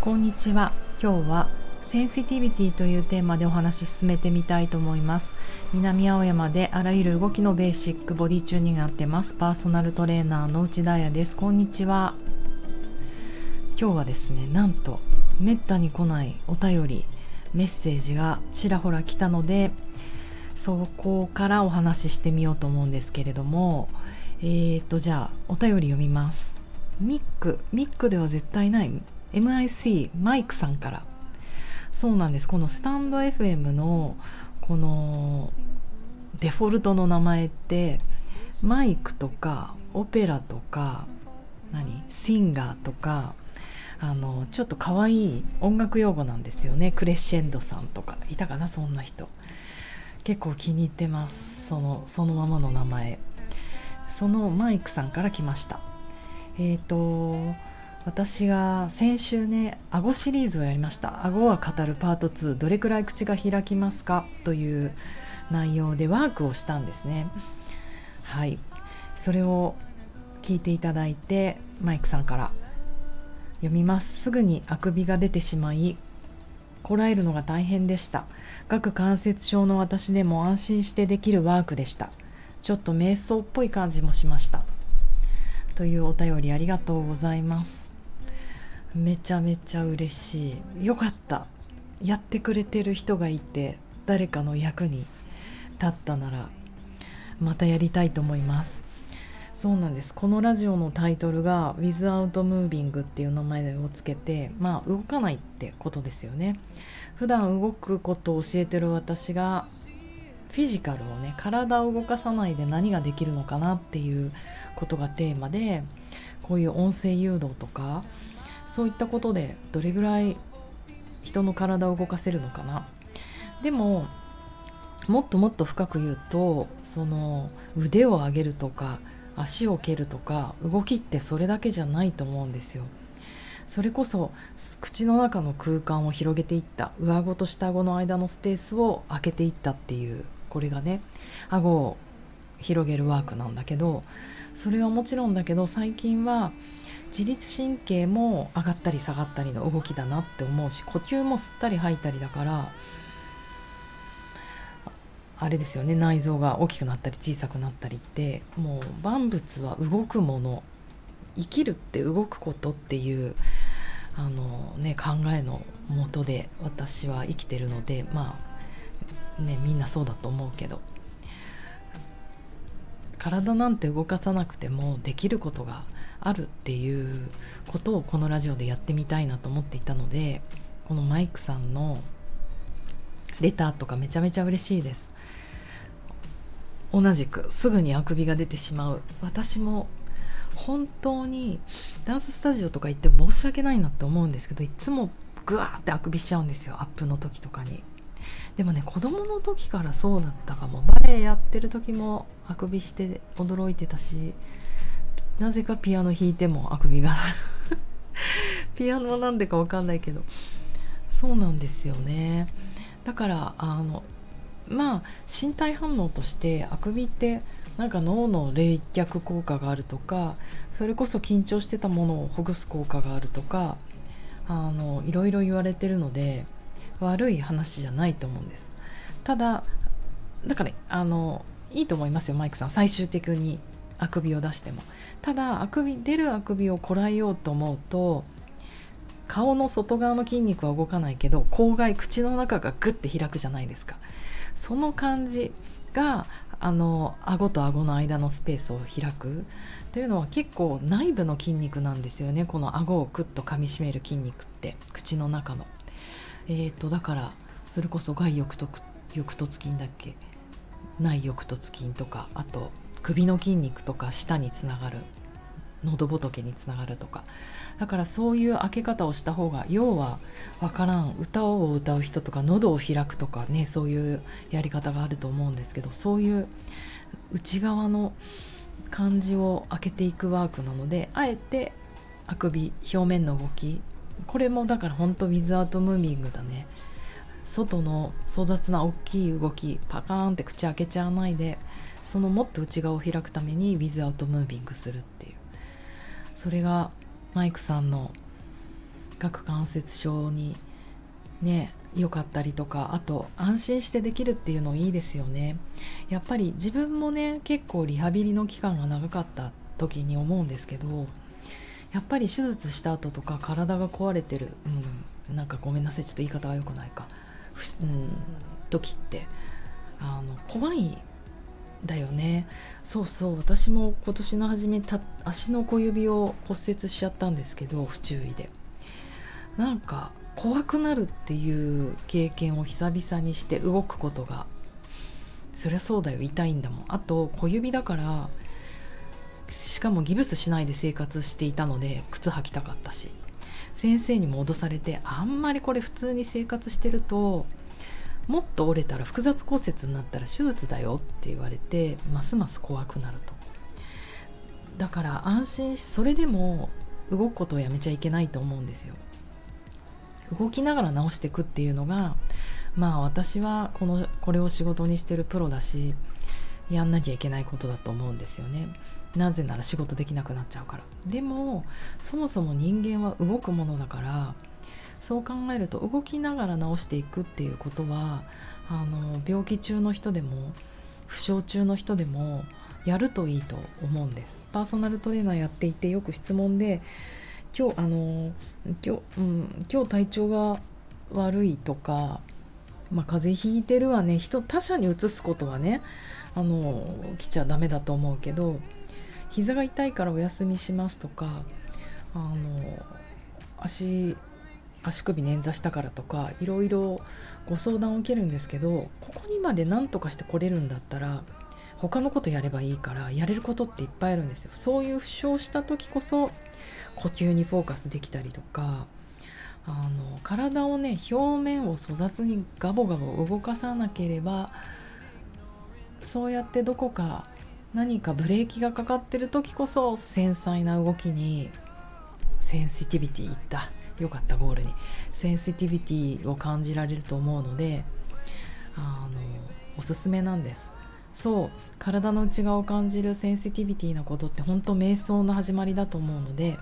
こんにちは。今日はセンシティビティというテーマでお話し進めてみたいと思います。南青山であらゆる動きのベーシックボディチューニングやってます。パーソナルトレーナーの内田彩です。こんにちは。今日はですねなんとめったに来ないお便りメッセージがちらほら来たのでそこからお話ししてみようと思うんですけれどもえーとじゃあお便り読みます。ミックミックでは絶対ない MIC マイクさんから。そうなんです。このスタンド FM のこのデフォルトの名前ってマイクとかオペラとか何？シンガーとかあのちょっと可愛い音楽用語なんですよね。クレッシェンドさんとか。いたかな？そんな人。結構気に入ってます。そのそのままの名前。そのマイクさんから来ました。えっ、ー、と私が先週ね顎シリーズをやりました。顎は語るパート2どれくらい口が開きますかという内容でワークをしたんですね。はい。それを聞いていただいてマイクさんから読みます。すぐにあくびが出てしまいこらえるのが大変でした。顎関節症の私でも安心してできるワークでした。ちょっと瞑想っぽい感じもしました。というお便りありがとうございます。めちゃめちゃ嬉しい。よかった。やってくれてる人がいて誰かの役に立ったならまたやりたいと思います。そうなんです。このラジオのタイトルが「Without Moving」っていう名前をつけてまあ動かないってことですよね。普段動くことを教えてる私がフィジカルをね体を動かさないで何ができるのかなっていうことがテーマでこういう音声誘導とかそういったことでどれぐらい人の体を動かせるのかな。でももっともっと深く言うとその腕を上げるとか足を蹴るとか動きってそれだけじゃないと思うんですよ。それこそ口の中の空間を広げていった上顎と下顎の間のスペースを空けていったっていうこれがね顎を広げるワークなんだけどそれはもちろんだけど最近は自律神経も上がったり下がったりの動きだなって思うし呼吸も吸ったり吐いたりだからあれですよね内臓が大きくなったり小さくなったりってもう万物は動くもの生きるって動くことっていうあの、ね、考えのもとで私は生きてるのでまあねみんなそうだと思うけど。体なんて動かさなくてもできることがあるっていうことをこのラジオでやってみたいなと思っていたのでこのマイクさんのレターとかめちゃめちゃ嬉しいです。同じくすぐにあくびが出てしまう。私も本当にダンススタジオとか行って申し訳ないなって思うんですけどいつもグワーってあくびしちゃうんですよ。アップの時とかに。でもね子供の時からそうだったかも。バレエやってる時もあくびして驚いてたしなぜかピアノ弾いてもあくびが。ピアノは何でか分かんないけど。そうなんですよね。だからあのまあ身体反応としてあくびってなんか脳の冷却効果があるとかそれこそ緊張してたものをほぐす効果があるとかあのいろいろ言われてるので悪い話じゃないと思うんです。ただだからあのいいと思いますよマイクさん。最終的にあくびを出しても。ただあくび出るあくびをこらえようと思うと顔の外側の筋肉は動かないけど口外口の中がグッて開くじゃないですか。その感じがあの顎と顎の間のスペースを開く。というのは結構内部の筋肉なんですよね。この顎をクッと噛みしめる筋肉って。口の中の。えーとだからそれこそ外翼突翼突筋だっけ？内翼突筋とかあと首の筋肉とか舌につながる喉仏につながるとか。だからそういう開け方をした方が要は分からん歌を歌う人とか喉を開くとかねそういうやり方があると思うんですけどそういう内側の感じを開けていくワークなのであえてあくび表面の動きこれもだから本当ウィズアウトムーミングだね。外の粗雑な大きい動きパカーンって口開けちゃわないでそのもっと内側を開くために Without Moving するっていう。それがマイクさんの顎関節症にね良かったりとかあと安心してできるっていうのいいですよね。やっぱり自分もね結構リハビリの期間が長かった時に思うんですけどやっぱり手術した後とか体が壊れてる、うん、なんかごめんなさいちょっと言い方は良くないか、うん、時ってあの怖いだよね。そうそう私も今年の初めた足の小指を骨折しちゃったんですけど不注意で。なんか怖くなるっていう経験を久々にして動くことがそりゃそうだよ痛いんだもん。あと小指だからしかもギブスしないで生活していたので靴履きたかったし。先生にも脅されてあんまりこれ普通に生活してるともっと折れたら複雑骨折になったら手術だよって言われてますます怖くなると。だから安心しそれでも動くことをやめちゃいけないと思うんですよ。動きながら直していくっていうのがまあ私はこのこれを仕事にしてるプロだしやんなきゃいけないことだと思うんですよね。なぜなら仕事できなくなっちゃうから。でもそもそも人間は動くものだからそう考えると動きながら治していくっていうことはあの病気中の人でも負傷中の人でもやるといいと思うんです。パーソナルトレーナーやっていてよく質問で今日あの今日,、うん、今日体調が悪いとか、まあ、風邪ひいてるわね。人他者にうつすことはねあの来ちゃダメだと思うけど膝が痛いからお休みしますとかあの足足首捻挫したからとかいろいろご相談を受けるんですけどここにまで何とかして来れるんだったら他のことやればいいからやれることっていっぱいあるんですよ。そういう負傷した時こそ呼吸にフォーカスできたりとかあの体をね表面を粗雑にガボガボ動かさなければそうやってどこか何かブレーキがかかってる時こそ繊細な動きにセンシティビティいったよかったゴールに。センシティビティを感じられると思うのであのおすすめなんです。そう体の内側を感じるセンシティビティなことって本当瞑想の始まりだと思うので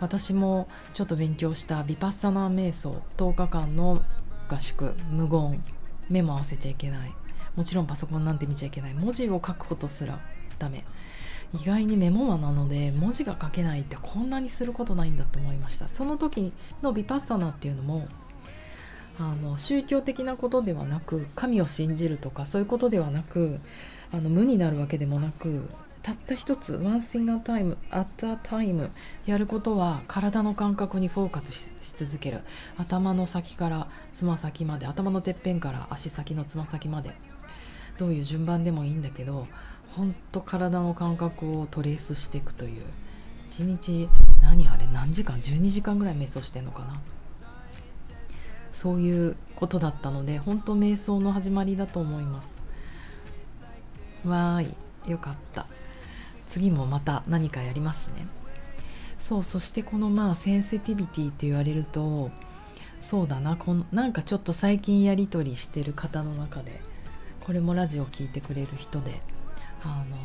私もちょっと勉強したビパッサナー瞑想10日間の合宿無言目も合わせちゃいけない。もちろんパソコンなんて見ちゃいけない。文字を書くことすらダメ。意外にメモマなので文字が書けないってこんなにすることないんだと思いました。その時のビパッサナっていうのもあの宗教的なことではなく神を信じるとかそういうことではなくあの無になるわけでもなくたった一つ one thing at a time at a time やることは体の感覚にフォーカスし続ける。頭の先からつま先まで頭のてっぺんから足先のつま先まで。どういう順番でもいいんだけど本当体の感覚をトレースしていくという。1日何あれ何時間12時間ぐらい瞑想してんのかな。そういうことだったので本当瞑想の始まりだと思います。わーいよかった。次もまた何かやりますね。そうそしてこのまあセンシティビティって言われるとそうだなこのなんかちょっと最近やり取りしてる方の中でこれもラジオ聞いてくれる人であの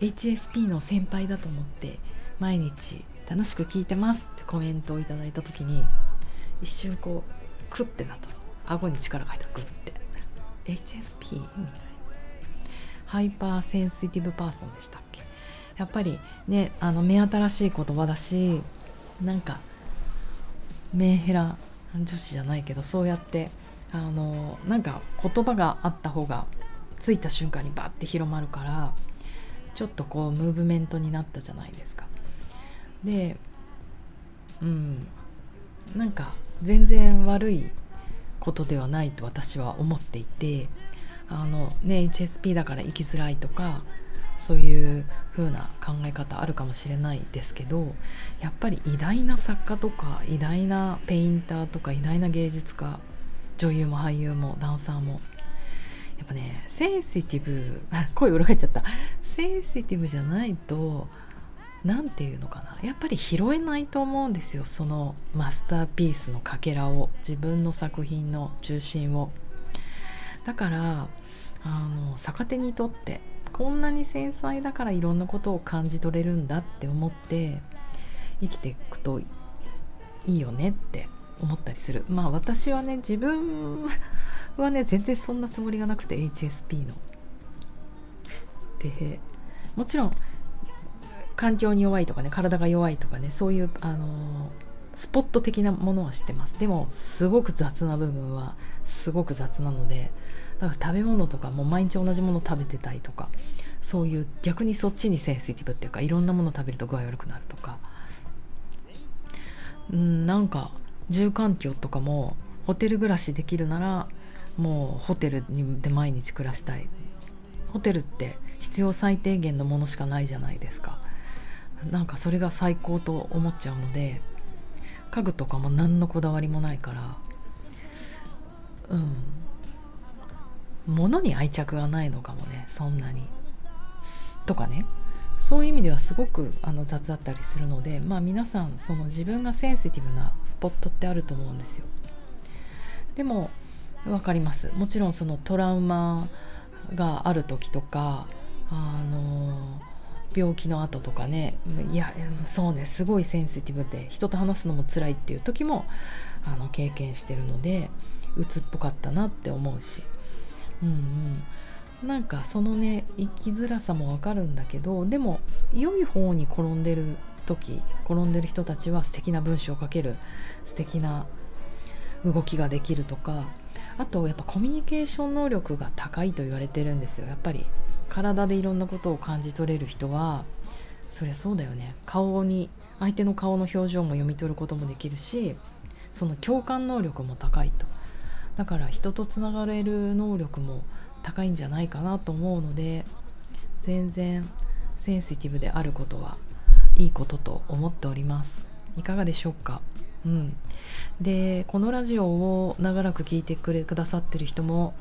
HSP の先輩だと思って毎日楽しく聞いてますってコメントをいただいた時に一瞬こうクッてなった顎に力が入ったグッて。HSP? みたいな。 hyper sensitive person でしたっけ？やっぱりねあの目新しい言葉だしなんかメンヘラ女子じゃないけどそうやってあのなんか言葉があった方がついた瞬間にバッて広まるからちょっとこうムーブメントになったじゃないですか。でうんなんか全然悪いことではないと私は思っていてあのね HSP だから生きづらいとかそういう風な考え方あるかもしれないですけどやっぱり偉大な作家とか偉大なペインターとか偉大な芸術家女優も俳優もダンサーもやっぱねセンシティブ 声裏返っちゃった。センシティブじゃないと何て言うのかな。やっぱり拾えないと思うんですよ。そのマスターピースのかけらを自分の作品の中心を。だからあの逆手にとってこんなに繊細だからいろんなことを感じ取れるんだって思って生きていくといいよねって思ったりするまあ私はね自分はね全然そんなつもりがなくて HSP の。でもちろん環境に弱いとかね体が弱いとかねそういうあのスポット的なものは知ってますでもすごく雑な部分はすごく雑なのでだから食べ物とかも毎日同じもの食べてたりとかそういう逆にそっちにセンシティブっていうかいろんなもの食べると具合悪くなるとか。うんなんか住環境とかもホテル暮らしできるならもうホテルで毎日暮らしたい。ホテルって必要最低限のものしかないじゃないですか。なんかそれが最高と思っちゃうので家具とかも何のこだわりもないからうん。物に愛着がないのかもねそんなに。とかね。そういう意味ではすごくあの雑だったりするのでまあ皆さんその自分がセンシティブなスポットってあると思うんですよ。でも分かります。もちろんそのトラウマがある時とかあの病気の後とかね。いやそうねすごいセンシティブで人と話すのも辛いっていう時もあの経験してるので鬱っぽかったなって思うし。うんうん。なんかそのね生きづらさもわかるんだけどでも良い方に転んでる時転んでる人たちは素敵な文章を書ける素敵な動きができるとかあとやっぱコミュニケーション能力が高いと言われてるんですよ。やっぱり体でいろんなことを感じ取れる人はそりゃそうだよね。顔に相手の顔の表情も読み取ることもできるしその共感能力も高いと。だから人とつながれる能力も高いんじゃないかなと思うので全然センシティブであることはいいことと思っております。いかがでしょうか？うん、でこのラジオを長らく聞いてくれくださってる人も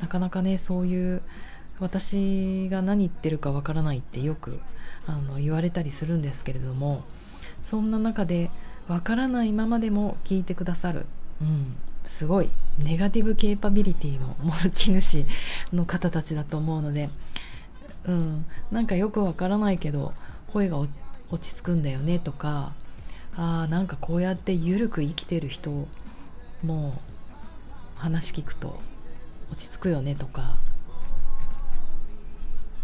なかなかねそういう私が何言ってるかわからないってよくあの言われたりするんですけれどもそんな中でわからないままでも聞いてくださる、うん、すごい。ネガティブケーパビリティの持ち主の方たちだと思うので、うん、なんかよくわからないけど声が落ち着くんだよねとかあなんかこうやってゆるく生きてる人も話聞くと落ち着くよねとか。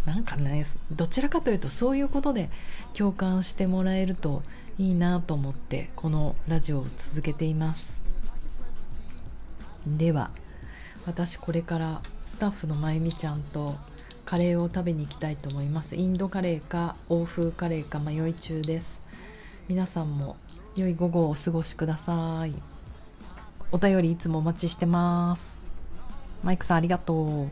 なんかねどちらかというとそういうことで共感してもらえるといいなと思ってこのラジオを続けています。では私これからスタッフのまゆみちゃんとカレーを食べに行きたいと思います。インドカレーか欧風カレーか迷い中です。皆さんも良い午後をお過ごしください。お便りいつもお待ちしてます。マイクさんありがとう。